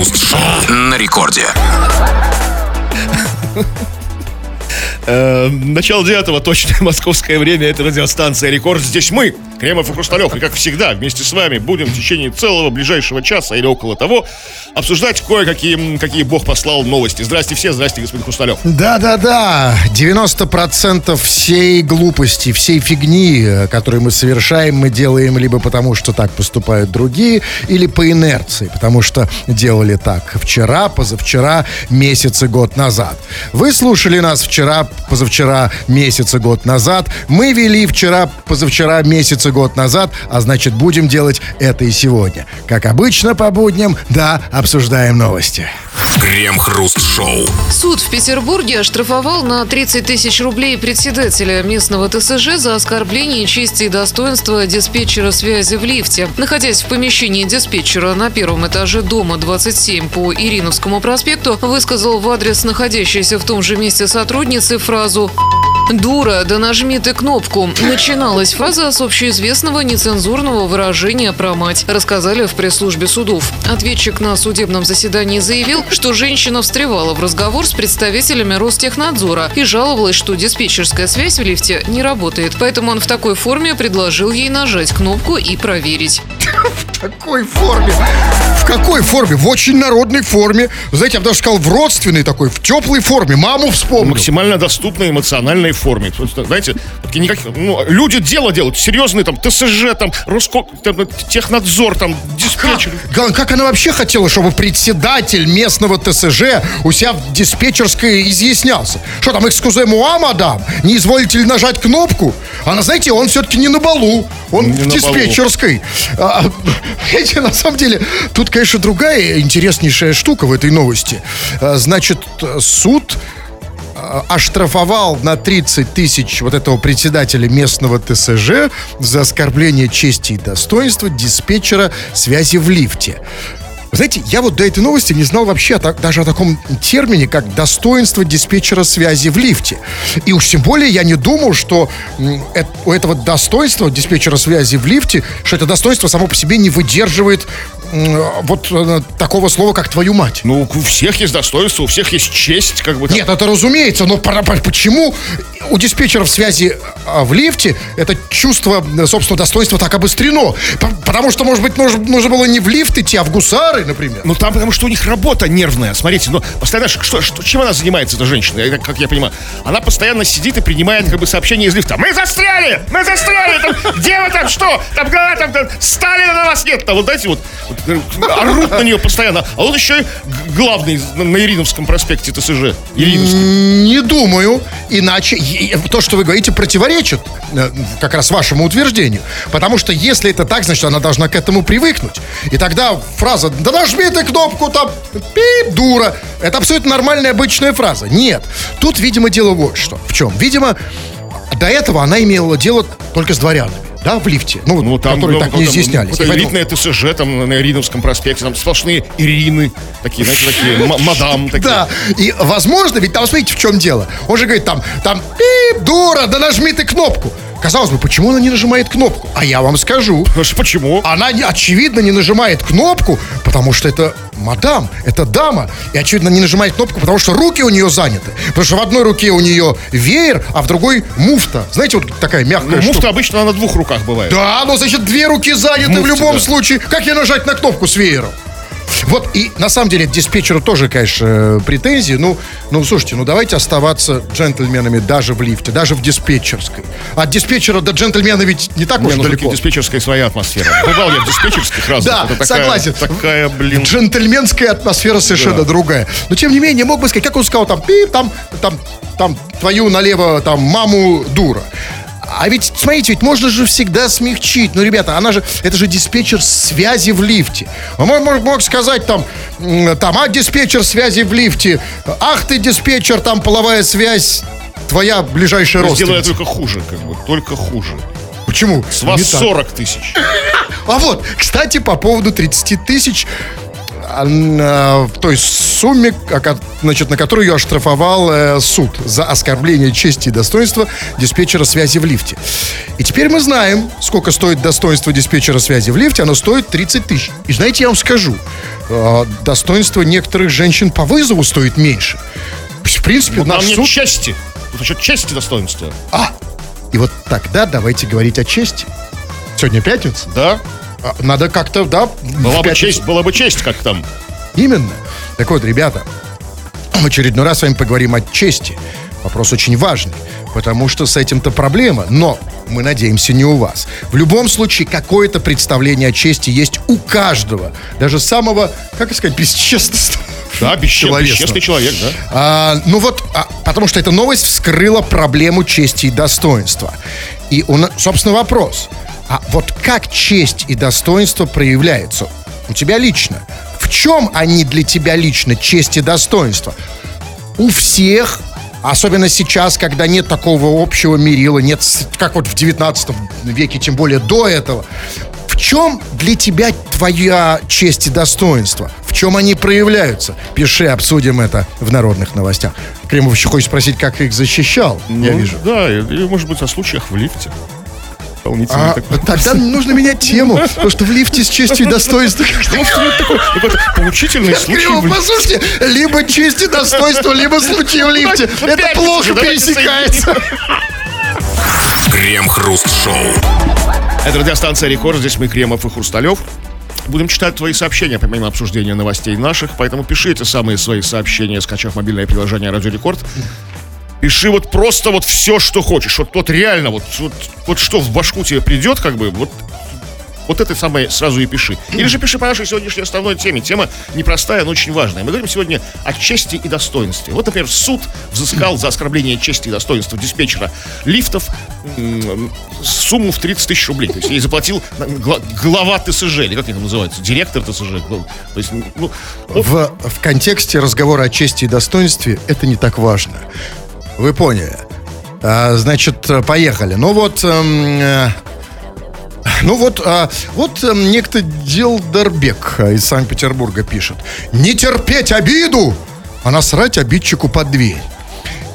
Крем-хруст-шоу на рекорде. Э, начало девятого, точное московское время, это радиостанция «Рекорд». Здесь мы, Кремов и Хрусталев, и как всегда, вместе с вами будем в течение целого ближайшего часа или около того обсуждать кое-какие, какие бог послал новости. Здрасте все, здрасте, господин Хрусталев. Да-да-да, 90% всей глупости, всей фигни, э, которую мы совершаем, мы делаем либо потому, что так поступают другие, или по инерции, потому что делали так вчера, позавчера, месяц и год назад. Вы слушали нас вчера, позавчера, месяц и год назад. Мы вели вчера, позавчера, месяц и год назад, а значит, будем делать это и сегодня. Как обычно по будням, да, обсуждаем новости. Крем-хруст-шоу. Суд в Петербурге оштрафовал на 30 тысяч рублей председателя местного ТСЖ за оскорбление чести и достоинства диспетчера связи в лифте. Находясь в помещении диспетчера на первом этаже дома 27 по Ириновскому проспекту, высказал в адрес находящейся в том же месте сотрудницы фразу «Дура, да нажми ты кнопку». Начиналась фраза с общеизвестного нецензурного выражения про мать, рассказали в пресс-службе судов. Ответчик на судебном заседании заявил, что женщина встревала в разговор с представителями Ростехнадзора и жаловалась, что диспетчерская связь в лифте не работает. Поэтому он в такой форме предложил ей нажать кнопку и проверить. В какой форме? В какой форме? В очень народной форме. Знаете, я бы даже сказал, в родственной такой, в теплой форме. Маму вспомнил. Максимально доступной эмоциональной форме. Просто, знаете, такие никак, ну, люди дело делают, серьезные там ТСЖ, там, Роско, там, технадзор, там, диспетчер. Как, как она вообще хотела, чтобы председатель местного ТСЖ у себя в диспетчерской изъяснялся? Что там, экскузе муа, мадам? Не изволите ли нажать кнопку? Она, знаете, он все-таки не на балу. Он Не в на балу. Знаете, на самом деле, тут, конечно, другая интереснейшая штука в этой новости. А, Значит, суд а, оштрафовал на 30 тысяч вот этого председателя местного ТСЖ за оскорбление чести и достоинства диспетчера связи в лифте. Знаете, я вот до этой новости не знал вообще так- даже о таком термине, как достоинство диспетчера связи в лифте. И уж тем более я не думал, что у этого достоинства диспетчера связи в лифте, что это достоинство само по себе не выдерживает вот э, такого слова, как твою мать. Ну, у всех есть достоинство, у всех есть честь, как бы. там. Нет, это разумеется, но почему у диспетчеров связи а, в лифте это чувство э, собственного достоинства так обострено? Потому что, может быть, нужно, нужно было не в лифт идти, а в гусары, например. Ну там, потому что у них работа нервная. Смотрите, ну постоянно что, что чем она занимается, эта женщина, я- как я понимаю? Она постоянно сидит и принимает как бы сообщения из лифта. Мы застряли! Мы застряли! Там, где вы там? Что? Там, а, там, там Сталина на вас нет! Там, вот знаете, вот, вот, орут на нее постоянно. А он еще главный на, Ириновском проспекте ТСЖ. Ириновский. Не думаю. Иначе то, что вы говорите, противоречит э, как раз вашему утверждению. Потому что если это так, значит, она должна к этому привыкнуть. И тогда фраза «Да нажми ты кнопку там, пип, дура». Это абсолютно нормальная обычная фраза. Нет. Тут, видимо, дело вот что. В чем? Видимо, до этого она имела дело только с дворянами. Да, в лифте. Ну, Ну, там, которые ну, так не там, изъяснялись. поэтому- элитное ТСЖ там на Ириновском проспекте, там сплошные Ирины, такие, знаете, такие, мадам такие. Да, и возможно, ведь там, смотрите, в чем дело. Он же говорит там, там, пип, дура, да нажми ты кнопку. Казалось бы, почему она не нажимает кнопку? А я вам скажу. Что Почему? Она, очевидно, не нажимает кнопку, потому что это мадам, это дама. И, очевидно, не нажимает кнопку, потому что руки у нее заняты. Потому что в одной руке у нее веер, а в другой муфта. Знаете, вот такая мягкая Ну, штука. муфта обычно на двух руках бывает. Да, но значит две руки заняты в, муфте, любом да. случае. Как ей нажать на кнопку с веером? Вот, и на самом деле диспетчеру тоже, конечно, э, претензии. Ну, ну, слушайте, ну давайте оставаться джентльменами даже в лифте, даже в диспетчерской. От диспетчера до джентльмена ведь не так Не, уж ну, далеко. диспетчерская своя атмосфера. Бывал я в диспетчерских разных. Да, такая- согласен. Такая, блин... Джентльменская атмосфера совершенно другая. Но тем не менее, мог бы сказать, как он сказал, там, пип, там, там, там, твою налево, там, маму дура. А ведь, смотрите, ведь можно же всегда смягчить. Ну, ребята, она же, это же диспетчер связи в лифте. Он мог, мог- сказать там, там, а, диспетчер связи в лифте. Ах ты, диспетчер, там, половая связь, твоя ближайшая Сделаю родственница. только хуже, как бы, только хуже. Почему? С вас Не так. 40 тысяч. А вот, кстати, по поводу 30 тысяч. А, на- в той сумме, а значит, на которую ее оштрафовал э, суд за оскорбление чести и достоинства диспетчера связи в лифте. И теперь мы знаем, сколько стоит достоинство диспетчера связи в лифте. Оно стоит 30 тысяч. И знаете, я вам скажу, э, достоинство некоторых женщин по вызову стоит меньше. В принципе, Там наш нет суд... чести. Тут насчет чести достоинства. А, и вот тогда давайте говорить о чести. Сегодня пятница. Да? А, Надо как-то, да, Была бы честь, была бы честь, как там. Именно. Так вот, ребята, в очередной раз с вами поговорим о чести. Вопрос очень важный, потому что с этим-то проблема. Но мы надеемся не у вас. В любом случае, какое-то представление о чести есть у каждого. Даже самого, как сказать, бесчестного. Да, бесчестный, бесчестный человек, да. А, ну вот, а, потому что эта новость вскрыла проблему чести и достоинства. И, на- собственно, вопрос. А вот как честь и достоинство проявляются у тебя лично? В чем они для тебя лично, честь и достоинство? У всех, особенно сейчас, когда нет такого общего мерила, нет, как вот в 19 веке, тем более до этого, в чем для тебя твоя честь и достоинство? В чем они проявляются? Пиши, обсудим это в народных новостях. Кремов еще хочет спросить, как их защищал, я Ну, вижу. Да, и, и, может быть, о случаях в лифте. Дополнительно А, такой. тогда нужно менять тему, потому что в лифте с честью и достоинством поучительный случай. Послушайте, либо честь и достоинство, либо случай в лифте. Ну, Это плохо пересекается. Крем-хруст-шоу. Это радиостанция «Рекорд». Здесь мы, Кремов и Хрусталев. Будем читать твои сообщения, помимо обсуждения новостей наших. Поэтому пиши эти самые свои сообщения, скачав мобильное приложение «Радио Рекорд». Пиши вот просто вот все, что хочешь. Вот, вот реально, вот, вот, вот что в башку тебе придет, как бы, вот, вот это самое сразу и пиши. Или же пиши по нашей сегодняшней основной теме. Тема непростая, но очень важная. Мы говорим сегодня о чести и достоинстве. Вот, например, суд взыскал за оскорбление чести и достоинства диспетчера лифтов сумму в 30 тысяч рублей. То есть ей заплатил глава ТСЖ, или как это называется, директор ТСЖ. Ну, То есть, ну, В, в контексте разговора о чести и достоинстве это не так важно. Вы поняли. А, значит, поехали. Ну вот... эм, э, ну вот, а, вот эм, некто Дилдарбек э, из Санкт-Петербурга пишет. Не терпеть обиду, а насрать обидчику под дверь.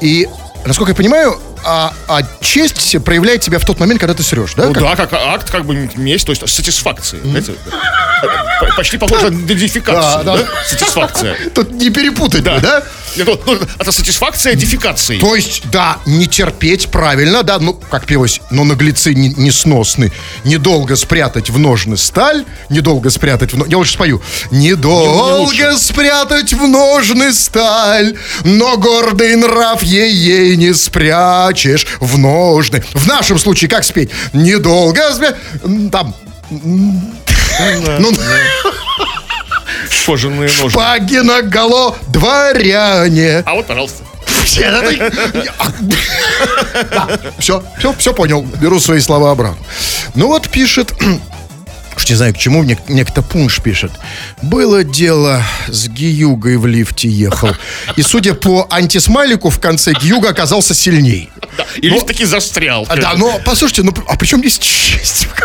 И, насколько я понимаю, а, а честь проявляет себя в тот момент, когда ты срешь, да? Ну Как- да, как акт как бы месть, то есть сатисфакции. знаете, п- Почти похоже на дефикацию, Да, да? да. Сатисфакция. Тут не перепутать, да? да? Ну, Это сатисфакция дефикацией. То есть, да, не терпеть, правильно, да, ну, как пелось, но наглецы не- несносны. Недолго спрятать в ножны сталь, недолго спрятать в. Я лучше спою. Недолго лучше. спрятать в ножны сталь, но гордый нрав ей не спрячешь в ножны. В нашем случае как спеть? Недолго спря- м, Там... Ну, Кожаные ножи. шпаги наголо дворяне. А вот, пожалуйста. Все, все, все понял. Беру свои слова обратно. Ну вот пишет, уж не знаю к чему, нек- некто Пунш пишет. Было дело с Гиюгой в лифте ехал. И судя по антисмайлику, в конце Гиюга оказался сильней. Да, И лифт таки застрял. А, да, но послушайте, ну а при чем здесь честь?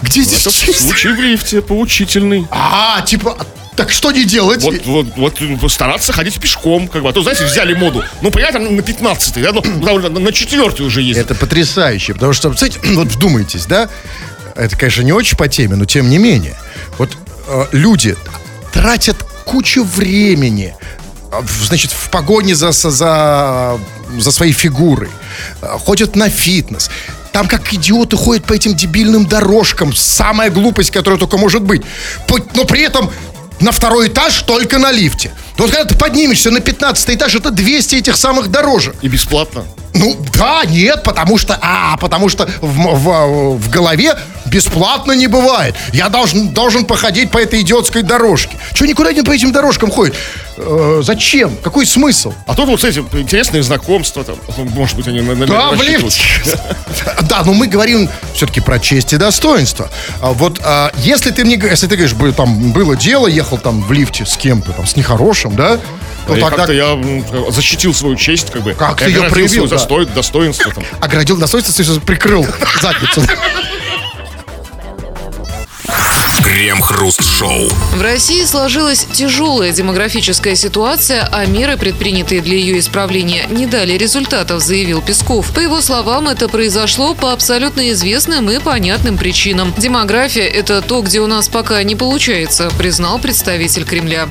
Где здесь Это честь? случай в лифте поучительный. А, типа, так что не делать? Вот, вот, вот э, стараться ходить пешком, как бы. А то, знаете, взяли моду. Ну, понятно, на 15-й, да, ну, довольно на 4 уже ездят. Это потрясающе, потому что, знаете, вот вдумайтесь, да, это, конечно, не очень по теме, но тем не менее, вот э, люди тратят кучу времени, э, значит, в погоне за, за, за, за своей фигурой, э, ходят на фитнес, там как идиоты ходят по этим дебильным дорожкам, самая глупость, которая только может быть, но при этом на второй этаж только на лифте. Но вот когда ты поднимешься на 15 этаж, это 200 этих самых дорожек. И бесплатно. Ну, да, нет, потому что, а, потому что в, в, в голове бесплатно не бывает. Я должен, должен походить по этой идиотской дорожке. Чего никуда не по этим дорожкам ходит? Э, зачем? Какой смысл? А тут вот, кстати, интересные знакомства, там, может быть, они на, на- Да, лифте. Да, но мы говорим все-таки про честь и достоинство. А вот а, если ты мне, если ты говоришь, там было дело, ехал там в лифте с кем-то, там, с нехорошим, да? То И тогда как-то я защитил свою честь, как бы. Как ты оградил проявил, да. достой- достоинство. Там. оградил достоинство, ты сейчас прикрыл задницу. Крем-хруст-шоу. В России сложилась тяжелая демографическая ситуация, а меры, предпринятые для ее исправления, не дали результатов, заявил Песков. По его словам, это произошло по абсолютно известным и понятным причинам. Демография – это то, где у нас пока не получается, признал представитель Кремля.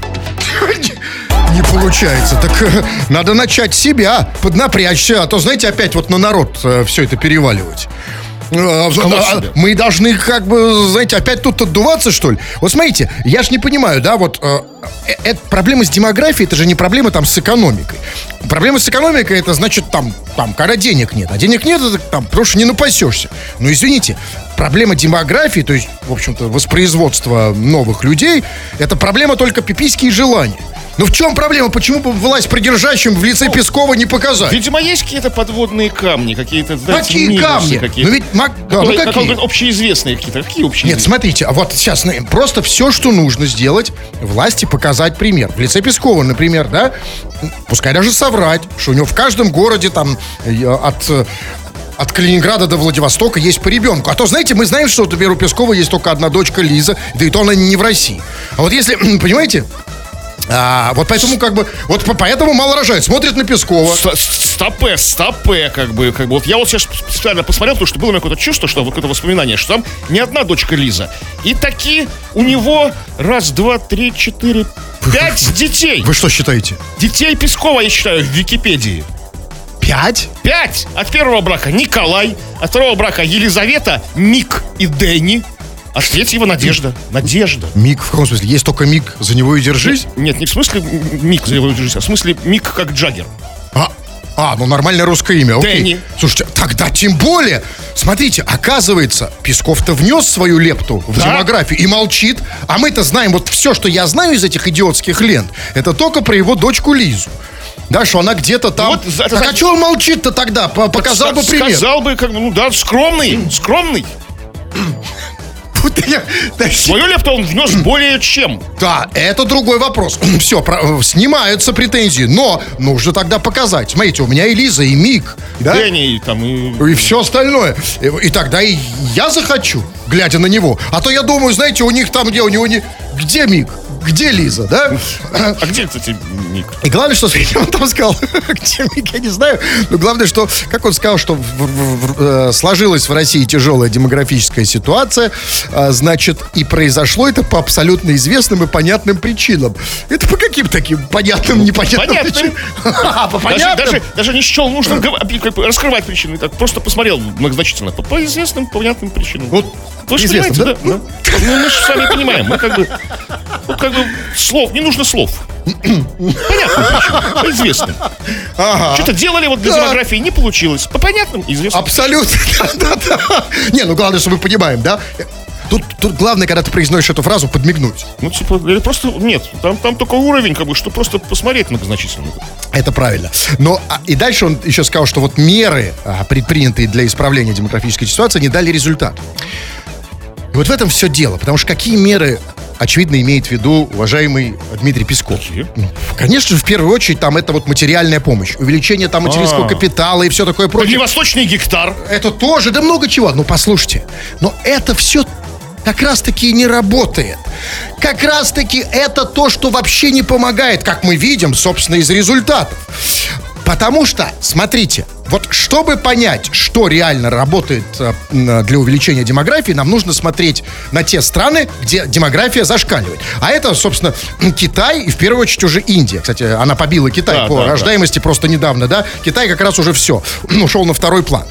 Не получается. Так э, надо начать себя, поднапрячься, а то, знаете, опять вот на народ все это переваливать. Э, а, себя? Мы должны, как бы, знаете, опять тут отдуваться, что ли? Вот смотрите, я ж не понимаю, да, вот э, э, это проблема с демографией, это же не проблема там с экономикой. Проблема с экономикой, это значит там, там, когда денег нет. А денег нет, это там просто не напасешься. Но извините, проблема демографии, то есть, в общем-то, воспроизводства новых людей, это проблема только пиписьки и желания. Ну в чем проблема? Почему бы власть придержащим в лице Пескова не показать? Видимо, есть какие-то подводные камни, какие-то, знаете, Какие минусы камни? какие-то. Ну ведь маг- да, ну Которые, как он какие? говорит, общеизвестные какие-то. Какие общеизвестные? Нет, смотрите, а вот сейчас ну, просто все, что нужно сделать, власти показать пример. В лице Пескова, например, да, пускай даже соврать, что у него в каждом городе там э, от э, от Калининграда до Владивостока есть по ребенку. А то, знаете, мы знаем, что, например, у Пескова есть только одна дочка Лиза, да и то она не в России. А вот если, понимаете, а, вот поэтому как бы, вот по- поэтому мало рожает. Смотрит на Пескова. Ст- Стопе, стопе, как бы, как бы. Вот я вот сейчас специально посмотрел, потому что было у меня какое-то чувство, что вот какое-то воспоминание, что там не одна дочка Лиза. И таки у него раз, два, три, четыре, пять детей. Вы что считаете? Детей Пескова, я считаю, в Википедии. Пять? Пять! От первого брака Николай, от второго брака Елизавета, Мик и Дэнни, от третьего Надежда. Надежда. Миг, в каком смысле? Есть только миг, за него и держись? Нет, не в смысле Мик, за его жизнь, а в смысле Мик как Джаггер. А, а, ну нормальное русское имя, окей. Дэнни. Слушайте, тогда тем более. Смотрите, оказывается, Песков-то внес свою лепту в Да. демографию и молчит. А мы-то знаем, вот все, что я знаю из этих идиотских лент, это только про его дочку Лизу. Да, что она где-то там... Вот так за- а что он молчит-то тогда? По- Показал бы пример. Сказал бы, как бы, ну да, скромный, скромный. Свою лепту он внес более чем. Да, это другой вопрос. Все, снимаются претензии, но нужно тогда показать. Смотрите, у меня и Лиза, и Мик, да? Дэнни там и... И все остальное. И, и тогда и я захочу, глядя на него. А то я думаю, знаете, у них там где, у него не... Где Мик? Где Лиза, да? А где, кстати, Мик? И главное, что он там сказал, где Мик, я не знаю. Но главное, что, как он сказал, что в- в- в- э, сложилась в России тяжелая демографическая ситуация, а, значит, и произошло это по абсолютно известным и понятным причинам. Это по каким таким понятным, непонятным понятным. причинам? А, По Даже, понятным? даже, даже не счел нужным раскрывать причины. Так просто посмотрел многозначительно. По, по известным, понятным причинам. Вот Вы же известным, да? Ну, ну, мы же сами понимаем. Мы как бы... Вот как бы слов, не нужно слов. Понятным причинам, по известным. Что-то делали вот для Да. демографии, не получилось. По понятным, известным. Абсолютно. Да, да, да. Не, ну главное, что мы понимаем, да? Тут, тут главное, когда ты произносишь эту фразу, подмигнуть. Ну, типа, или просто нет. Там, там только уровень, как бы, что просто посмотреть многозначительно. Это правильно. Но а, и дальше он еще сказал, что вот меры, а, предпринятые для исправления демографической ситуации, не дали результат. И вот в этом все дело. Потому что какие меры, очевидно, имеет в виду уважаемый Дмитрий Песков? Какие? Ну, конечно же, в первую очередь, там это вот материальная помощь. Увеличение там материнского А. капитала и все такое прочее. Дальневосточный гектар. Это тоже, да много чего. Ну, послушайте, но это все как раз-таки не работает. Как раз-таки это то, что вообще не помогает, как мы видим, собственно, из результатов. Потому что, смотрите, вот чтобы понять, что реально работает э, м, для увеличения демографии, нам нужно смотреть на те страны, где демография зашкаливает. А это, собственно, Китай и в первую очередь уже Индия. Кстати, она побила Китай Да, по да, да. рождаемости просто недавно, да? Китай как раз уже все, ушел на второй план.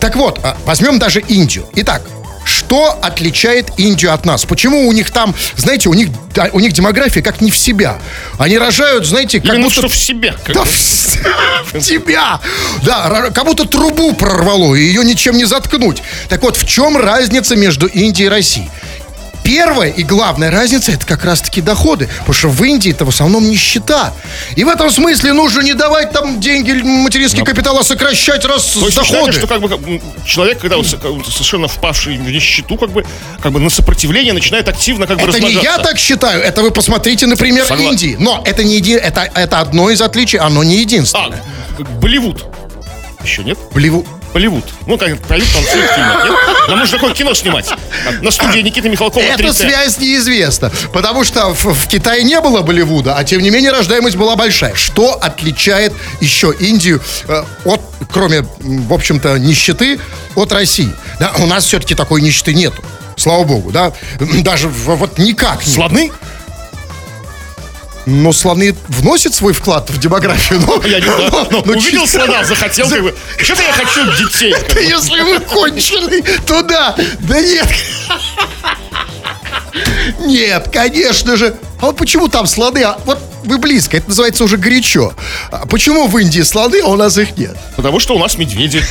Так вот, а, возьмем даже Индию. Итак, что отличает Индию от нас? Почему у них там, знаете, у них, да, у них демография как не в себя? Они рожают, знаете, как Именно будто... что в себя. как Да в, в тебя! Да, как будто трубу прорвало, и ее ничем не заткнуть. Так вот, в чем разница между Индией и Россией? Первая и главная разница это как раз-таки доходы. Потому что в Индии это в основном нищета. И в этом смысле нужно не давать там деньги, материнский капитал, а сокращать раз То доходы. считаете, что как бы человек, когда он совершенно впавший в нищету, как бы, как бы на сопротивление начинает активно как бы Это не я так считаю, это вы посмотрите, например, Согласен. Индии. Но это не еди... это, это одно из отличий, оно не единственное. А, Болливуд. Еще нет? Болливуд. Болливуд. Ну, как поют, танцуют в фильмах, нет? Нам нужно такое кино снимать. На студии Никиты Михалкова Эта 3D. связь неизвестна, потому что в, в Китае не было Болливуда, а тем не менее рождаемость была большая. Что отличает еще Индию э, от, кроме, в общем-то, нищеты, от России? Да, у нас все-таки такой нищеты нету. Слава богу, да? Даже в- вот никак нет. Но слоны вносят свой вклад в демографию. но- Я не знаю. Увидел чисто- слона, захотел, как бы. Что-то я хочу детей. Да если вы конченый, то да. Да нет. Нет, конечно же. А вот почему там слоны? А вот вы близко, это называется уже горячо. А почему в Индии слоны, а у нас их нет? Потому что у нас медведи.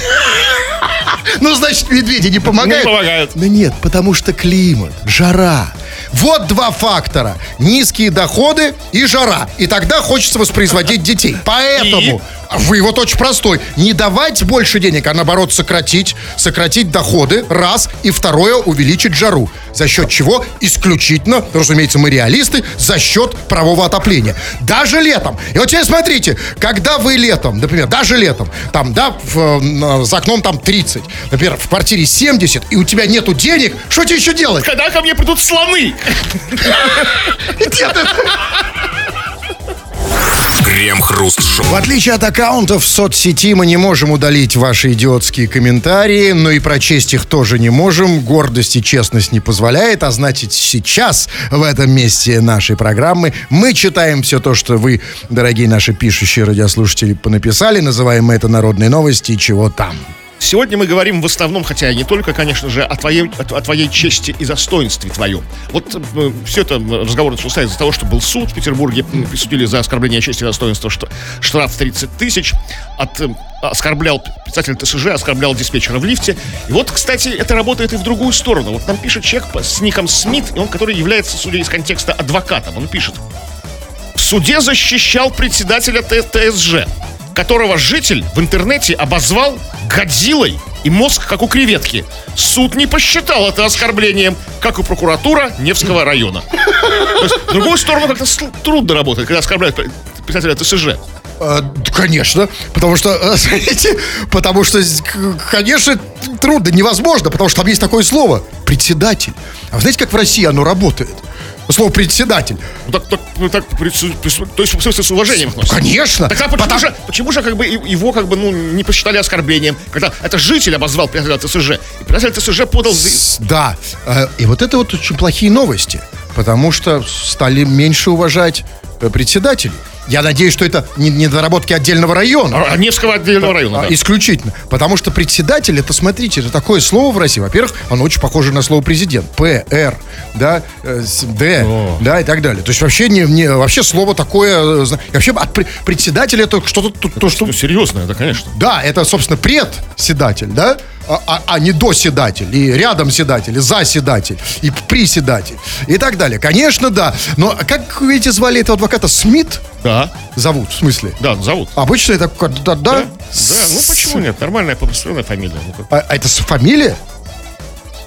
Ну, значит, медведи не помогают? Не помогают. Да нет, потому что климат, жара. Вот два фактора. Низкие доходы и жара. И тогда хочется воспроизводить детей. Поэтому вывод очень простой. Не давать больше денег, а наоборот сократить. Сократить доходы, раз. И второе, увеличить жару. За счет чего? Исключительно, разумеется, мы реалисты, за счет парового отопления. Даже летом. И вот теперь смотрите, когда вы летом, например, даже летом, там, да, в, э, за окном там 30, например, в квартире 70, и у тебя нету денег, что тебе еще делать? Когда ко мне придут слоны? Крем-хруст-шоу. В отличие от аккаунтов в соцсети мы не можем удалить ваши идиотские комментарии, но и прочесть их тоже не можем. Гордость и честность не позволяет, а значит сейчас в этом месте нашей программы мы читаем все то, что вы, дорогие наши пишущие радиослушатели, понаписали. Называем это народные новости и чего там. Сегодня мы говорим в основном, хотя не только, конечно же, о твоей, о, твоей чести и достоинстве твоем. Вот э, все это э, разговор начался из-за того, что был суд в Петербурге, присудили за оскорбление чести и достоинства что, штраф 30 тысяч, от, э, оскорблял председатель ТСЖ, оскорблял диспетчера в лифте. И вот, кстати, это работает и в другую сторону. Вот нам пишет человек с ником Смит, и он, который является, судя из контекста, адвокатом. Он пишет, в суде защищал председателя ТСЖ, которого житель в интернете обозвал Годзиллой и мозг, как у креветки. Суд не посчитал это оскорблением, как и прокуратура Невского района. То есть, в другую сторону как-то трудно работать, когда оскорбляют председателя ТСЖ. Э, да, Конечно, потому что, э, смотрите, потому что, конечно, трудно, невозможно, потому что там есть такое слово председатель. А вы знаете, как в России оно работает? Слово председатель. Ну, так, так, ну, так, то есть, в смысле, с уважением относятся. Конечно. Тогда почему, Потому- же, почему же как бы его как бы ну не посчитали оскорблением, когда это житель обозвал председателя ТСЖ, и председатель ТСЖ подал С- Да. Э, И вот это вот очень плохие новости, потому что стали меньше уважать э, председателей. Я надеюсь, что это не недоработки отдельного района. А, Невского отдельного района. А, да. Исключительно. Потому что председатель, это, смотрите, это такое слово в России. Во-первых, оно очень похоже на слово президент. П, Р, да, э, Д, да, и так далее. То есть вообще, не, не, вообще слово такое... э, вообще от пре- председателя это что-то... То, то, что, Ну, серьезно, это, конечно. да, это, собственно, председатель, да? А, а- а не доседатель, и рядом седатель, и заседатель, и приседатель, и так далее. Конечно, да. Но как, вы видите, звали этого адвоката? Смит Да, зовут, в смысле? да, зовут. Обычно это... как- Да, да, Да, ну почему нет? Нормальная постоянная фамилия. Ну, как, А, а это фамилия?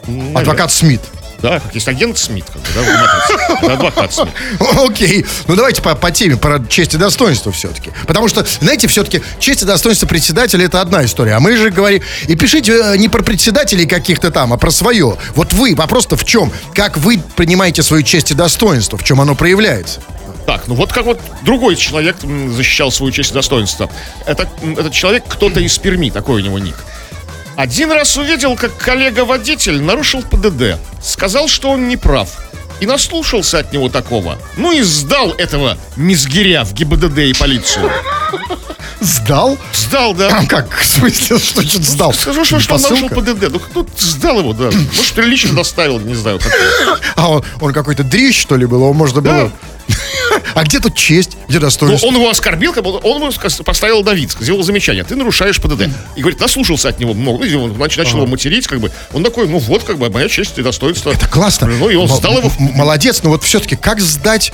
наверное. Адвокат Смит. Да, как есть агент Смит, как бы, да. Это адвокат Смит. Окей. Ну давайте по, по теме, про честь и достоинство все-таки. Потому что, знаете, все-таки честь и достоинство председателя это одна история. А мы же говорим, и пишите э, не про председателей каких-то там, а про свое. Вот вы, вопрос-то в чем? Как вы принимаете свою честь и достоинство? В чем оно проявляется? Так, ну вот как вот другой человек защищал свою честь и достоинство. Это, этот человек кто-то из Перми, такой у него ник. Один раз увидел, как коллега-водитель нарушил ПДД. Сказал, что он не прав. И наслушался от него такого. Ну и сдал этого мизгиря в ГИБДД и полицию. Сдал? Сдал, да. Как? В смысле, что значит сдал? Скажу, что, что он нарушил? ПДД. Ну, ну, сдал его, да. Может, прилично доставил, не знаю. как. А он, он какой-то дрищ, что ли, был? Его можно было... А где тут честь? Где Ну, достоинство? он его оскорбил, как он сказ- поставил давид, сделал замечание. Ты нарушаешь ПДД. И говорит, наслушался от него много. Ну, и он нач- начал его материть, как бы. Он такой, ну вот, как бы, моя честь и достоинство. Это классно. Ну, и он М- сдал его. Молодец, но вот все-таки как сдать...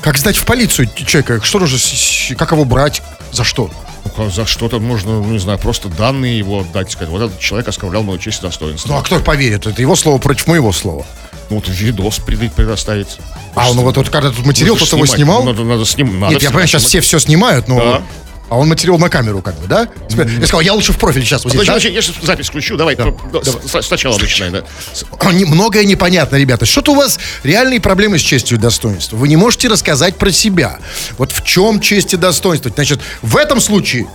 Как сдать в полицию человека? Что нужно, с- как его брать? За что? Ну, За что-то можно, ну, не знаю, просто данные его отдать. Сказать, вот этот человек оскорблял мою честь и достоинство. Ну, а кто поверит? Это его слово против моего слова. Ну, вот видос предоставить. А он вот, вот когда тут материал, кто-то его снимать. снимал? Надо, надо надо Нет, я понимаю, снимать. сейчас все все снимают, но... Да. А он материал на камеру, как бы, да? Я сказал, я лучше в профиль сейчас. Вот здесь, Подожди, да? я сейчас запись включу, давай, про- с- сначала начинай, да. А, Многое непонятно, ребята. Что-то у вас реальные проблемы с честью и достоинством. Вы не можете рассказать про себя. Вот в чем честь и достоинство? Значит, в этом случае,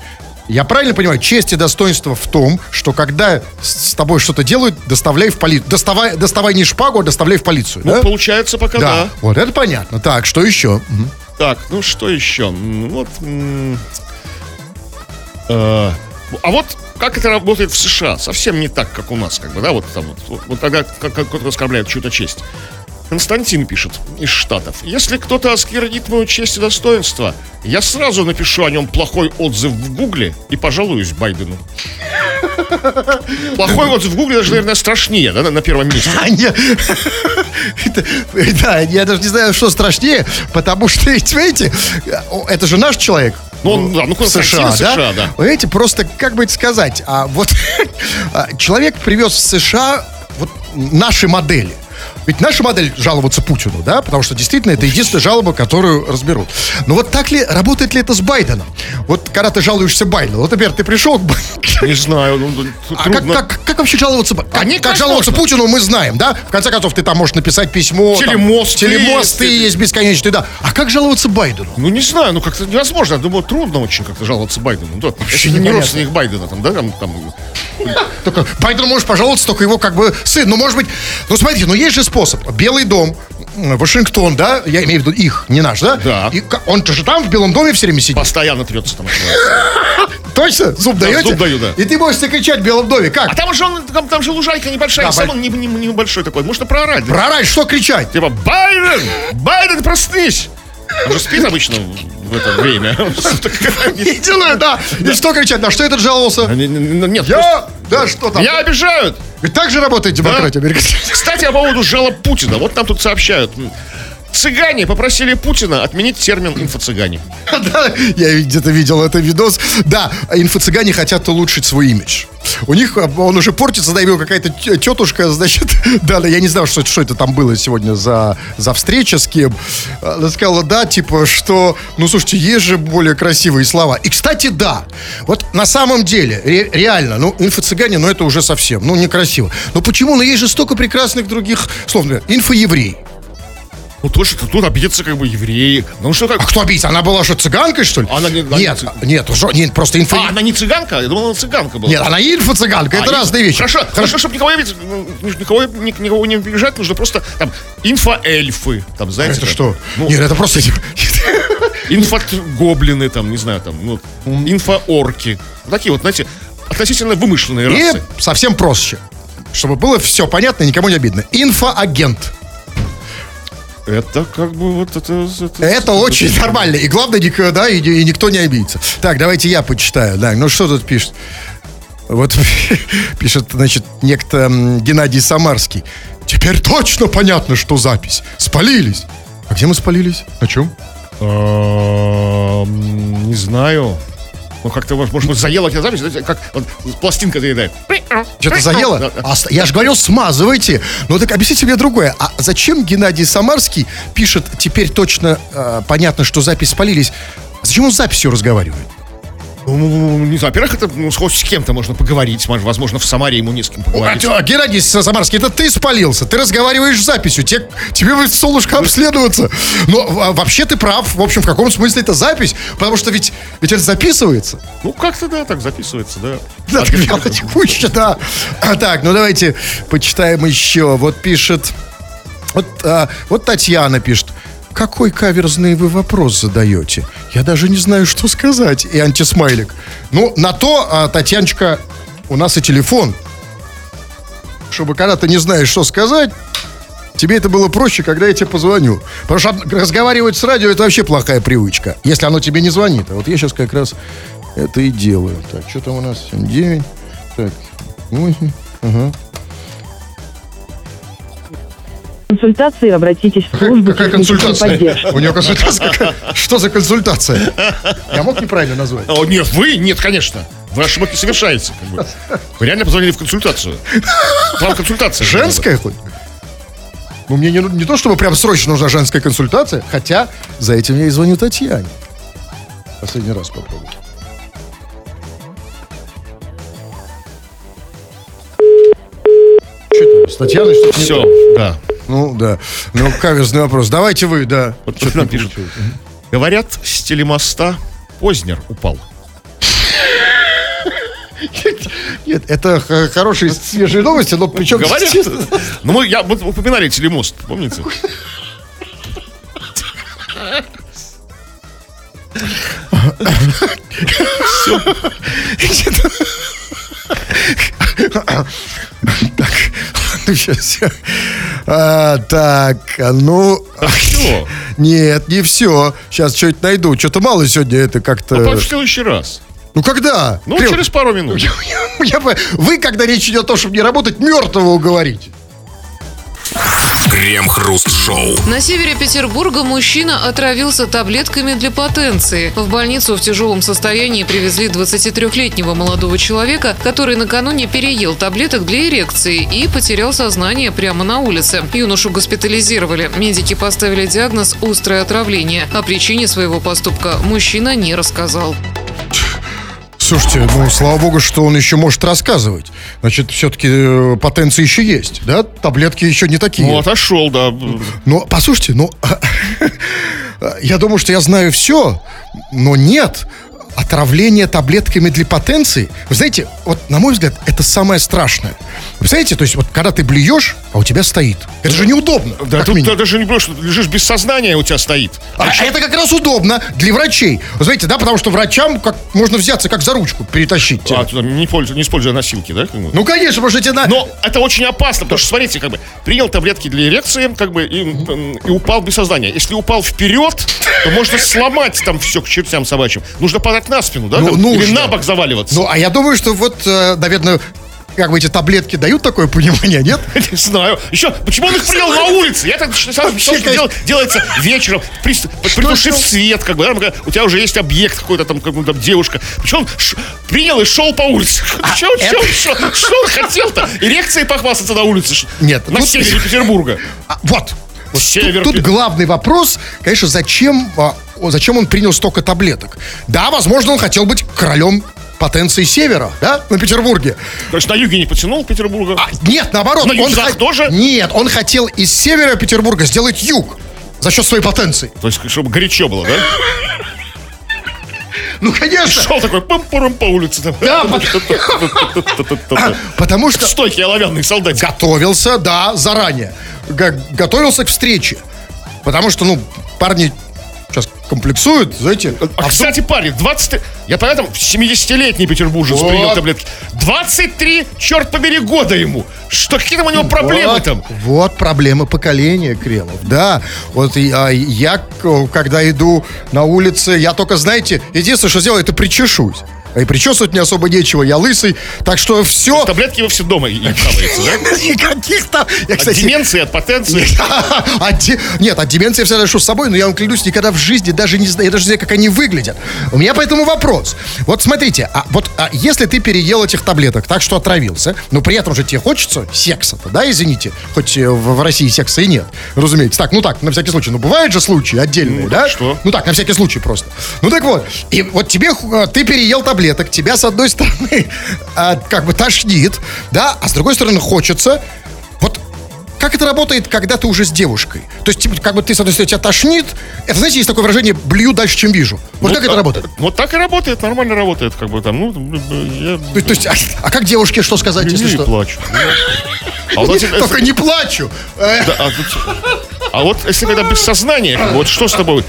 я правильно понимаю, честь и достоинство в том, что когда с тобой что-то делают, доставляй в полицию. Доставай, доставай не шпагу, а доставляй в полицию. Ну, да? получается пока да. да. Вот это понятно. Так, что еще? Так, ну что еще? Вот. э, А вот как это работает в США? Совсем не так, как у нас, как бы, да, вот там вот. Вот, вот тогда как, как кто-то оскорбляет чью-то честь. Константин пишет из Штатов. Если кто-то осквернит мою честь и достоинство, я сразу напишу о нем плохой отзыв в Гугле и пожалуюсь Байдену. Плохой отзыв в Гугле даже, наверное, страшнее, да, на- первом месте. А, Да, я даже не знаю, что страшнее, потому что, ведь, видите, это же наш человек. Ну, он, да, ну, Константин США, из США, да? да. Понимаете, просто, как бы это сказать, а вот а, человек привез в США вот наши модели. Ведь наша модель жаловаться Путину, да, потому что действительно это единственная жалоба, которую разберут. Но вот так ли, работает ли это с Байденом? Вот когда ты жалуешься Байдену, вот, например, ты пришел к Байдену, Не знаю, ну, тут а как, трудно. как, как вообще жаловаться? Как, А как как жаловаться можно. Путину, мы знаем, да? В конце концов, ты там можешь написать письмо. там, Телемосты телемосты есть. есть бесконечные, да. А как жаловаться Байдену? Ну, не знаю, ну как-то невозможно. Я думаю, трудно очень как-то жаловаться Байдену. Ну, да, ты не родственник Байдена, там, да, там, там, Только Байдену можешь пожаловаться, только его как бы сын. Ну, может быть, ну, смотрите, ну, есть же способ. Белый дом, Вашингтон, да? Я имею в виду их, не наш, да? Да. И он же там в Белом доме все время сидит. постоянно трется там. Точно? Зуб даете? зуб даю, да. И ты можешь себе кричать в Белом доме. Как? А там же он, там, там же лужайка небольшая, Да, сам бо- он не, не- небольшой такой. Можно проорать. да. Проорать, что кричать? Типа, Байден! Байден, проснись! Он же спит обычно в это время. Истинную, да. И что кричать? На что этот жаловался? Не- Нет, Я? Да, что там? меня обижают. Ведь так же работает демократия американская. Кстати, по поводу жалоб Путина. Вот нам тут сообщают. Цыгане попросили Путина отменить термин инфо-цыгане. Я где-то видел этот видос. Да, инфо-цыгане хотят улучшить свой имидж. У них а, он уже портится, да, его какая-то тетушка, значит, да, да, я не знаю, что, что это там было сегодня за, за встреча с кем. Она сказала, да, типа, что, ну, слушайте, есть же более красивые слова. И, кстати, да, вот на самом деле, ре- реально, ну, инфо-цыгане, ну, это уже совсем, ну, некрасиво. Но почему? Ну, есть же столько прекрасных других слов. Например, Инфо-еврей. Ну, точно, тут обидятся как бы евреи. Ну, что как... А кто обидится? Она была что, цыганкой, что ли? Она не- она не нет, цыганка. нет, жо- нет, просто инфо... А, она не цыганка? Я думал, она цыганка была. Нет, она инфо-цыганка, это А, разные вещи. Хорошо, хорошо, чтобы никого, не обидеть, ну, никого, ни- никого не обижать, нужно просто там инфоэльфы, там, знаете. Это там, что? Ну, Нет, это просто... инфогоблины, там, не знаю, там, ну, инфоорки. Вот Такие вот, знаете, относительно вымышленные И расы. совсем проще. Чтобы было все понятно и никому не обидно. Инфоагент. Это как бы вот это... Это очень нормально. И главное, да, и, и никто не обидится. Так, давайте я почитаю. Да, ну что тут пишет? Вот пишет, значит, некто Геннадий Самарский. Теперь точно понятно, что запись. Спалились. А где мы спалились? На чем? Не знаю. Ну, как-то, может быть, заела тебя запись, как вот, пластинка заедает. Что-то заело? Да. А я же говорил, смазывайте. Ну так объясните мне другое. А зачем Геннадий Самарский пишет, теперь точно э, понятно, что запись спалились? Зачем он с записью разговаривает? Ну, не знаю, во-первых, это ну, хоть с кем-то можно поговорить. Может, Возможно, в Самаре ему не с кем А, поговорить. тё, Геннадий Самарский, это ты спалился. Ты разговариваешь с записью. Те- тебе будет солнышко обследоваться. Но а, вообще ты прав. В общем, в каком смысле это запись? Потому что ведь, ведь это записывается. Ну, как-то, да, так записывается, да. Да, вяло текуще, да. А, так, ну давайте почитаем еще. Вот пишет... Вот, а, вот Татьяна пишет. Какой каверзный вы вопрос задаете? Я даже не знаю, что сказать. И антисмайлик. Ну, на то, а, Татьяночка, у нас и телефон. Чтобы когда ты не знаешь, что сказать, тебе это было проще, когда я тебе позвоню. Потому что разговаривать с радио это вообще плохая привычка, если оно тебе не звонит. А вот я сейчас как раз это и делаю. Так, что там у нас? 9. Так, 8. Ага консультации обратитесь в службу какая, консультация? У него консультация какая? Что за консультация? Я мог неправильно назвать? О, нет, вы? Нет, конечно. Вы ошибок не совершаете. Как бы. Вы реально позвонили в консультацию. Вам консультация. Женская хоть? Ну, мне не, не то, чтобы прям срочно нужна женская консультация, хотя за этим я и звоню Татьяне. Последний раз попробую. Что это? С Татьяной что-то Все, да. Ну, да. Ну, каверзный вопрос. Давайте вы, да. Вот Что-то нам пишут. Говорят, с телемоста Познер упал. Нет, это хорошие свежие новости, но причем... Говорят. Ну, мы, я, мы упоминали телемост, помните? Ну, сейчас А, так, а ну... Все. Нет, не все. Сейчас что-нибудь найду. Что-то мало сегодня это как-то... Ну, в следующий раз. Ну, когда? Ну, Крем, через пару минут. Вы, когда речь идет о том, чтобы не работать, мертвого уговорите. Крем-хруст-шоу. На севере Петербурга мужчина отравился таблетками для потенции. В больницу в тяжелом состоянии привезли 23-летнего молодого человека, который накануне переел таблеток для эрекции и потерял сознание прямо на улице. Юношу госпитализировали. Медики поставили диагноз «острое отравление». О причине своего поступка мужчина не рассказал. Слушайте, ну, слава богу, что он еще может рассказывать. Значит, все-таки э, потенция еще есть, да? Таблетки еще не такие. Ну, отошел, да. Но, послушайте, ну, я думаю, что я знаю все, но нет. Отравление таблетками для потенции, вы знаете, вот, на мой взгляд, это самое страшное. Вы знаете, то есть, вот, когда ты блюешь, а у тебя стоит. Это же неудобно. Да, тут минимум. даже не просто лежишь без сознания, у тебя стоит. А это как раз удобно для врачей. Вы знаете, да, потому что врачам как можно взяться как за ручку, перетащить. тебя. А, туда не, пользуя, не используя носилки, да? Ну, конечно, потому что тебе на... Но это очень опасно, потому что, смотрите, как бы, принял таблетки для эрекции, как бы, и, и упал без сознания. Если упал вперед, то можно сломать там все к чертям собачьим. Нужно на спину, да? Ну, там? Или нужно. на бок заваливаться. Ну, а я думаю, что вот, э, наверное, как бы эти таблетки дают такое понимание, нет? Не знаю. Еще, почему он их принял на улице? Я так сразу что дел- делается вечером, притушив свет, как бы, да, у тебя уже есть объект какой-то там, как бы, там девушка. Почему он ш- принял и шел по улице? Что он- что что- что он хотел-то? Эрекцией похвастаться на улице? Нет, На тут- севере Петербурга. А, вот. Вот тут, тут главный вопрос, конечно, зачем, а, зачем он принял столько таблеток? Да, возможно, он хотел быть королем потенции севера, да, на Петербурге. То есть на юге не потянул Петербурга? А, нет, наоборот. На он хо- тоже? Нет, он хотел из севера Петербурга сделать юг за счет своей потенции. То есть, чтобы горячо было, да? Ну, конечно. Шел такой пам-пурам по улице. там. Да, Потому что Стойкий оловянный солдатик. готовился, да, заранее. Готовился к встрече. Потому что, ну, парни сейчас комплексуют, знаете. А, кстати, парень, 23... Я поэтому 70-летний петербуржец Вот. принял таблетки. 23, черт побери, года ему. Что, какие там у него проблемы вот, там? Вот проблемы поколения, Кремов. Да, вот а, я, к- когда иду на улице, я только, знаете, единственное, что сделаю, это причешусь. А и причесывать мне особо нечего, я лысый. Так что все. Таблетки вы все дома и и хаваете, да? Никаких там... Я, От кстати, деменции, от потенции. От де- Нет, от деменции я всегда ношу с собой, но я вам клянусь, никогда в жизни даже не знаю, я даже не знаю, как они выглядят. У меня поэтому вопрос. Вот смотрите, а вот а если ты переел этих таблеток так, что отравился, но при этом же тебе хочется секса-то, да, извините, хоть э, в, в России секса и нет, разумеется. Так, ну так, на всякий случай, ну бывают же случаи отдельные, Ну, да? что? Ну так, на всякий случай просто. Ну так вот, и вот тебе, э, ты переел таблеток, тебя с одной стороны а, как бы тошнит, да, а с другой стороны хочется, вот как это работает, когда ты уже с девушкой? То есть, типа, как бы ты, с одной стороны, тебя тошнит. Это, знаете, есть такое выражение «блюю дальше, чем вижу». Вот как это а- работает? Вот так и работает, нормально работает, как бы там, ну, я... То, то есть, а, а как девушке что сказать, если не что? плачу. А вот, если- Только не плачу. Да, а, а вот если когда без сознания, как вот что с тобой?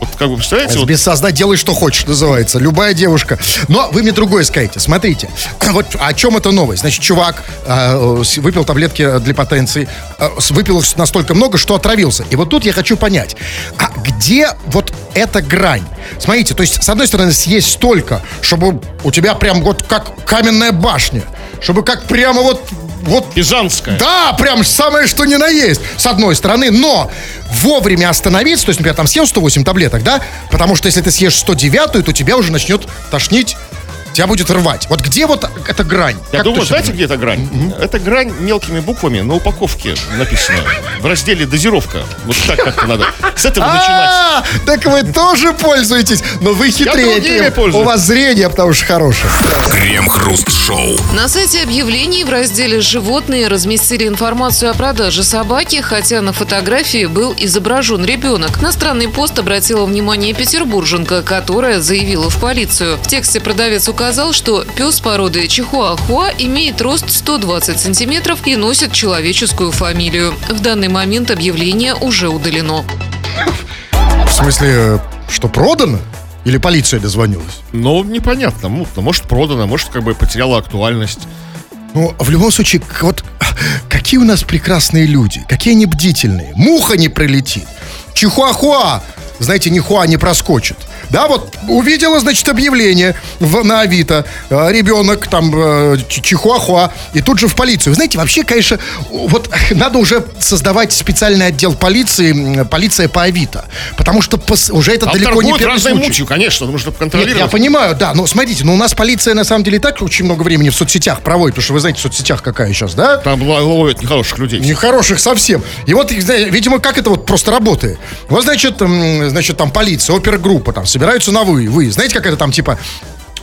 Вот как вы представляете, вот Без созна делай, что хочешь, называется. Любая девушка. Но вы мне другое скажите. Смотрите, вот о чем эта новость? Значит, чувак э, выпил таблетки для потенции, э, выпил их настолько много, что отравился. И вот тут я хочу понять, а где вот эта грань? Смотрите, то есть, с одной стороны, съесть столько, чтобы у тебя прям вот как каменная башня, чтобы как прямо вот вот Пизанская. да, прям самое что ни на есть, с одной стороны, но вовремя остановиться, то есть, например, там съел 108 таблеток, да, потому что если ты съешь 109, то тебя уже начнет тошнить, тебя будет рвать. Вот где вот эта грань? Я Как думаю, точно знаете, где эта грань? Это грань мелкими буквами на упаковке написано. В разделе дозировка. Вот так как-то надо. С этого начинать. А, да Так вы тоже пользуетесь, но вы хитрее. У вас зрение, потому что хорошее. Крем-хруст-шоу. На сайте объявлений в разделе «Животные» разместили информацию о продаже собаки, хотя на фотографии был изображен ребенок. На странный пост обратила внимание петербурженка, которая заявила в полицию. В тексте продавец указал, что пес породы чихуахуа имеет рост 120 сантиметров и носит человеческую фамилию. В данный момент объявление уже удалено. В смысле, э, что продано? Или полиция дозвонилась? Ну, непонятно, мутно. Может, продано, может, как бы потеряла актуальность. Ну, в любом случае, вот какие у нас прекрасные люди, какие они бдительные. Муха не прилетит. Чихуахуа, знаете, ни хуа не проскочит. Да, вот увидела, значит, объявление в, на Авито. э, Ребенок там э, чи- чихуахуа. И тут же в полицию. Вы знаете, вообще, конечно, вот надо уже создавать специальный отдел полиции, полиция по Авито. Потому что пос- уже это Там далеко не первый случай. мутью, конечно, нужно Нет, контролировать. я понимаю, да, но смотрите, ну у нас полиция на самом деле и так очень много времени в соцсетях проводит, потому что вы знаете, в соцсетях какая сейчас, да? Там ло- ловят нехороших людей. Нехороших совсем. И вот, видимо, как это вот просто работает. Вот, значит, значит, там полиция, опергруппа, там, собираются на вы, вы. Знаете, как это там, типа,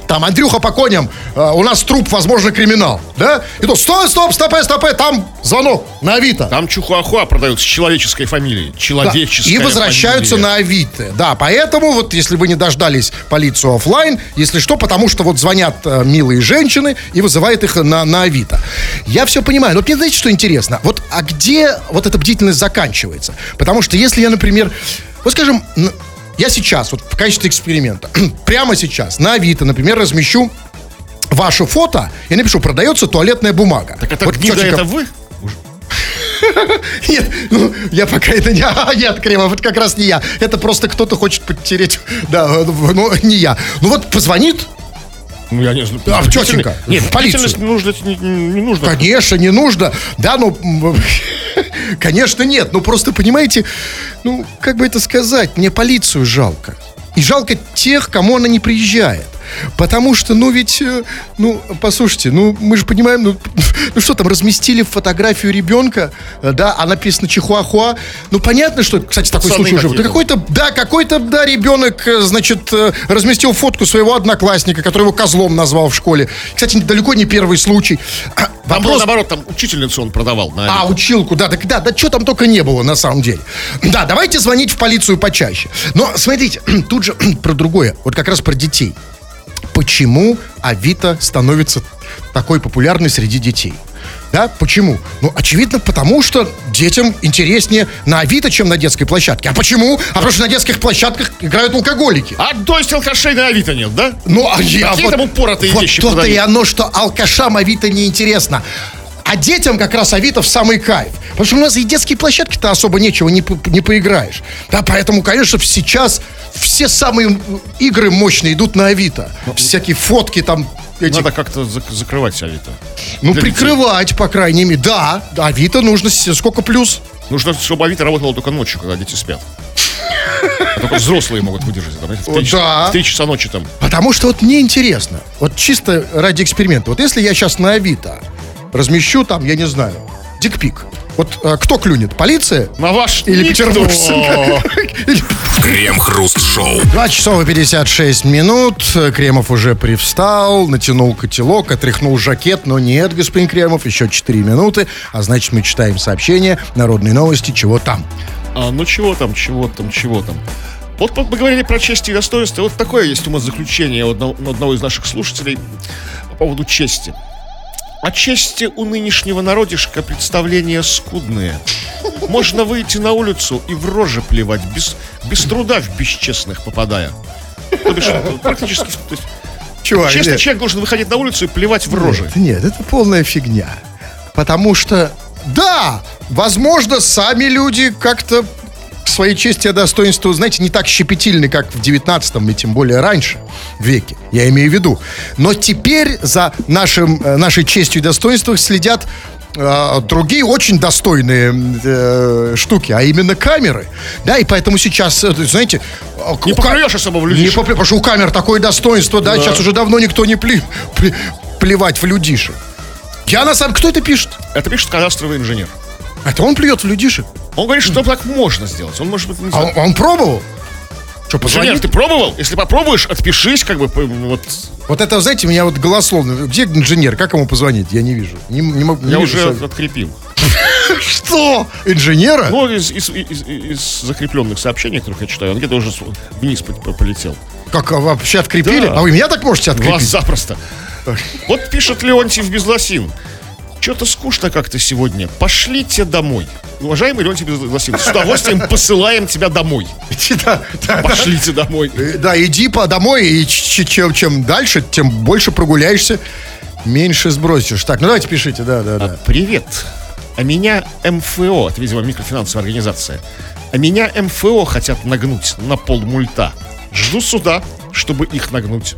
там, Андрюха по коням, э, у нас труп, возможно, криминал, да? И тут, стой, стоп, стопэ, стопэ, там звонок на Авито. Там чухуахуа продают с человеческой фамилией. Да. Человеческая И возвращаются фамилия. на Авито. Да, поэтому вот если вы не дождались полицию оффлайн, если что, потому что вот звонят э, милые женщины и вызывают их на, на Авито. Я все понимаю, но мне знаете, что интересно? Вот, а где вот эта бдительность заканчивается? Потому что если я, например, вот скажем, я сейчас, вот в качестве эксперимента, прямо сейчас на Авито, например, размещу ваше фото и напишу, продается туалетная бумага. Так это вот гнида, тетенька- это вы? нет, ну, я пока это не... А, нет, Кремов, это как раз не я. Это просто кто-то хочет подтереть... Да, в- ну, не я. Ну вот позвонит, я не знаю. А, в тетенька? Нет, В полицию? нужно, не, не нужно. конечно, не нужно. Да, ну... Конечно, нет. Ну, просто, понимаете, ну, как бы это сказать, мне полицию жалко. И жалко тех, кому она не приезжает. Потому что, ну ведь, э, ну, послушайте, ну, мы же понимаем, ну, ну что там, разместили фотографию ребенка, э, да, а написано Чихуахуа. Ну, понятно, что, кстати, такой Пацаны случай уже. был. Да какой-то, да, какой-то, да, ребенок, э, значит, разместил фотку своего одноклассника, который его козлом назвал в школе. Кстати, далеко не первый случай. А, Там Вопрос, наоборот, там учительницу он продавал. на а, училку, да, так да, да, что там только не было на самом деле. Да, давайте звонить в полицию почаще. Но смотрите, тут же про другое, вот как раз про детей. Почему Авито становится такой популярной среди детей? Да, почему? Ну, очевидно, потому что детям интереснее на Авито, чем на детской площадке. А почему? А потому что на детских площадках играют алкоголики. А то есть алкашей на Авито нет, да? Ну, а я Какие там упоротые вот вещи то-то и оно, что алкашам Авито неинтересно. А детям как раз Авито в самый кайф. Потому что у нас и детские площадки-то особо нечего не, по- не поиграешь. Да, поэтому, конечно, сейчас все самые игры мощные идут на Авито. Всякие фотки там. Эти, Надо как-то зак- закрывать Авито. ну, для прикрывать, по крайней мере. Да, Авито нужно... Сколько плюс? Нужно, чтобы Авито работало только ночью, когда дети спят. Только взрослые могут выдержать. знаете, в, да. в три часа ночи там. Потому что вот мне интересно, вот чисто ради эксперимента, вот если я сейчас на Авито размещу там, я не знаю, дикпик, вот э, кто клюнет, полиция На ваш или никто. Крем-хруст-шоу. 2 часов и 56 минут. Кремов уже привстал, натянул котелок, отряхнул жакет. Но нет, господин Кремов, еще 4 минуты. А значит, мы читаем сообщение «Народные новости. Чего там?» А, ну чего там, чего там, чего там. Вот мы говорили про честь и достоинство. Вот такое есть умозаключение у одного, у одного из наших слушателей по поводу чести. О чести у нынешнего народишка представления скудные. Можно выйти на улицу и в рожи плевать, без, без труда в бесчестных попадая. То бишь, практически... то есть, Чувак, честный нет. человек должен выходить на улицу и плевать в рожи. Нет, нет, это полная фигня. Потому что, да, возможно, сами люди как-то к своей чести и достоинству, знаете, не так щепетильны, как в 19 и тем более раньше веке, я имею в виду. Но теперь за нашим, э, нашей честью и достоинством следят э, другие очень достойные э, штуки, а именно камеры. Да, и поэтому сейчас, э, знаете... Не попрешь особо в Не людишек. попрешь, потому что у камер такое достоинство, да, сейчас уже давно никто не пли- пли- плевать в людишек. Я на самом... Кто это пишет? Это пишет кадастровый инженер. Это он плюет в людишек. Он говорит, что так можно сделать. Он может быть... не А он, он пробовал? позвонит. Инженер, ты пробовал? Если попробуешь, отпишись, как бы, п- вот. Вот это, знаете, меня вот голословно. Где инженер? Как ему позвонить? Я не вижу. Не, не могу- не Я вижу уже совета. открепил. Что? Инженера? Ну, из, из- из- из закрепленных сообщений, которых я читаю, он где-то уже с- вниз по- по- полетел. Как а вообще открепили? Да. А вы меня так можете Вас открепить? запросто. Вот пишет Леонтьев Безлосин. Что-то скучно как-то сегодня. Пошлите домой. Уважаемый Леонтий Безлосин, с удовольствием посылаем тебя домой. Да, да, да. Пошлите домой. Э, Да, иди по домой, и чем, чем дальше, тем больше прогуляешься, меньше сбросишь. Так, ну давайте пишите, да, да, да. Привет. А меня МФО, это, видимо, микрофинансовая организация. А меня МФО хотят нагнуть на пол мульта. Жду суда, чтобы их нагнуть.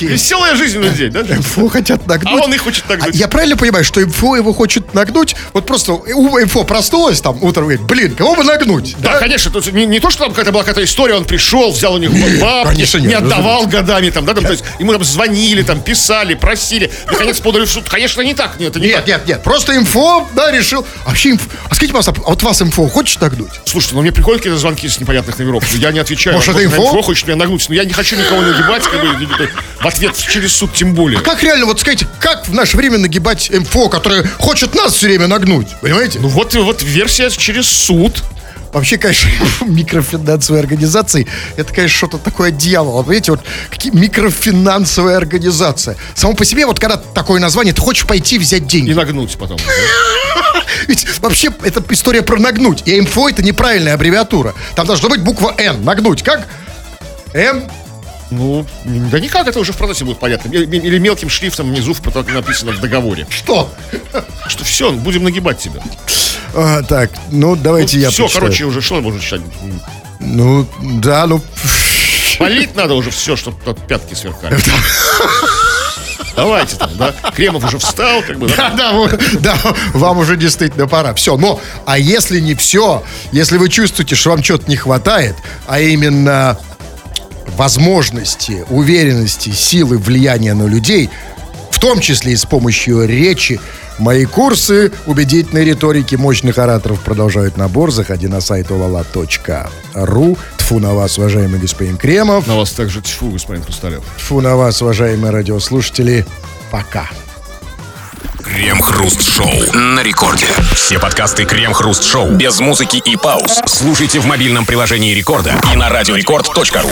Веселая жизнь у людей, да? МФО хотят нагнуть. А он их хочет А нагнуть. я правильно понимаю, что МФО его хочет нагнуть? Вот просто у МФО проснулась там утром и говорит, блин, кого бы нагнуть? Да, конечно, тут не, то, что там какая-то была какая-то история, он пришел, взял у них бабки, конечно, нет, не отдавал годами, там, да, там, то есть ему там звонили, там, писали, просили, наконец подали в суд. Конечно, не так, нет, это не Нет, нет, нет, просто МФО, да, решил. А вообще, инф- а скажите, пожалуйста, а вот вас МФО хочет нагнуть? Слушайте, ну мне приходят какие-то звонки с непонятных номеров, я не отвечаю. Может, это инфо? хочет меня нагнуть, но я не хочу никого нагибать, как бы, в ответ через суд тем более. Как реально, вот скажите, как в наше время нагибать МФО, которое хочет нас все время нагнуть, понимаете? Ну вот, вот версия через суд. Вообще, конечно, микрофинансовые организации, это, конечно, что-то такое дьявола. Понимаете, вот какие микрофинансовая организация. Само по себе, вот когда такое название, ты хочешь пойти взять И деньги. нагнуть потом. Ведь вообще это история про нагнуть. И МФО это неправильная аббревиатура. Там должна быть буква Н. Нагнуть. Как? М. Ну, да никак, это уже в процессе будет понятно. Или мелким шрифтом внизу в потоке написано в договоре. Что? Что все, будем нагибать тебя. А, так, ну давайте я все, почитаю. короче, уже что можно читать? Ну, да, ну... Полить надо уже все, чтобы пятки сверкали. Давайте там, да? Кремов уже встал, как бы, Да, да? вы- да, вам уже действительно пора. Все, но, а если не все, если вы чувствуете, что вам что-то не хватает, а именно возможности, уверенности, силы, влияния на людей, в том числе и с помощью речи, мои курсы убедительной риторики мощных ораторов продолжают набор. Заходи на сайт olala.ru. Тфу на вас, уважаемый господин Кремов. На вас также тьфу, господин Хрусталев. Тфу на вас, уважаемые радиослушатели. Пока. Крем-хруст-шоу на рекорде. Все подкасты Крем-хруст-шоу без музыки и пауз. Слушайте в мобильном приложении Рекорда и на радиорекорд.ру.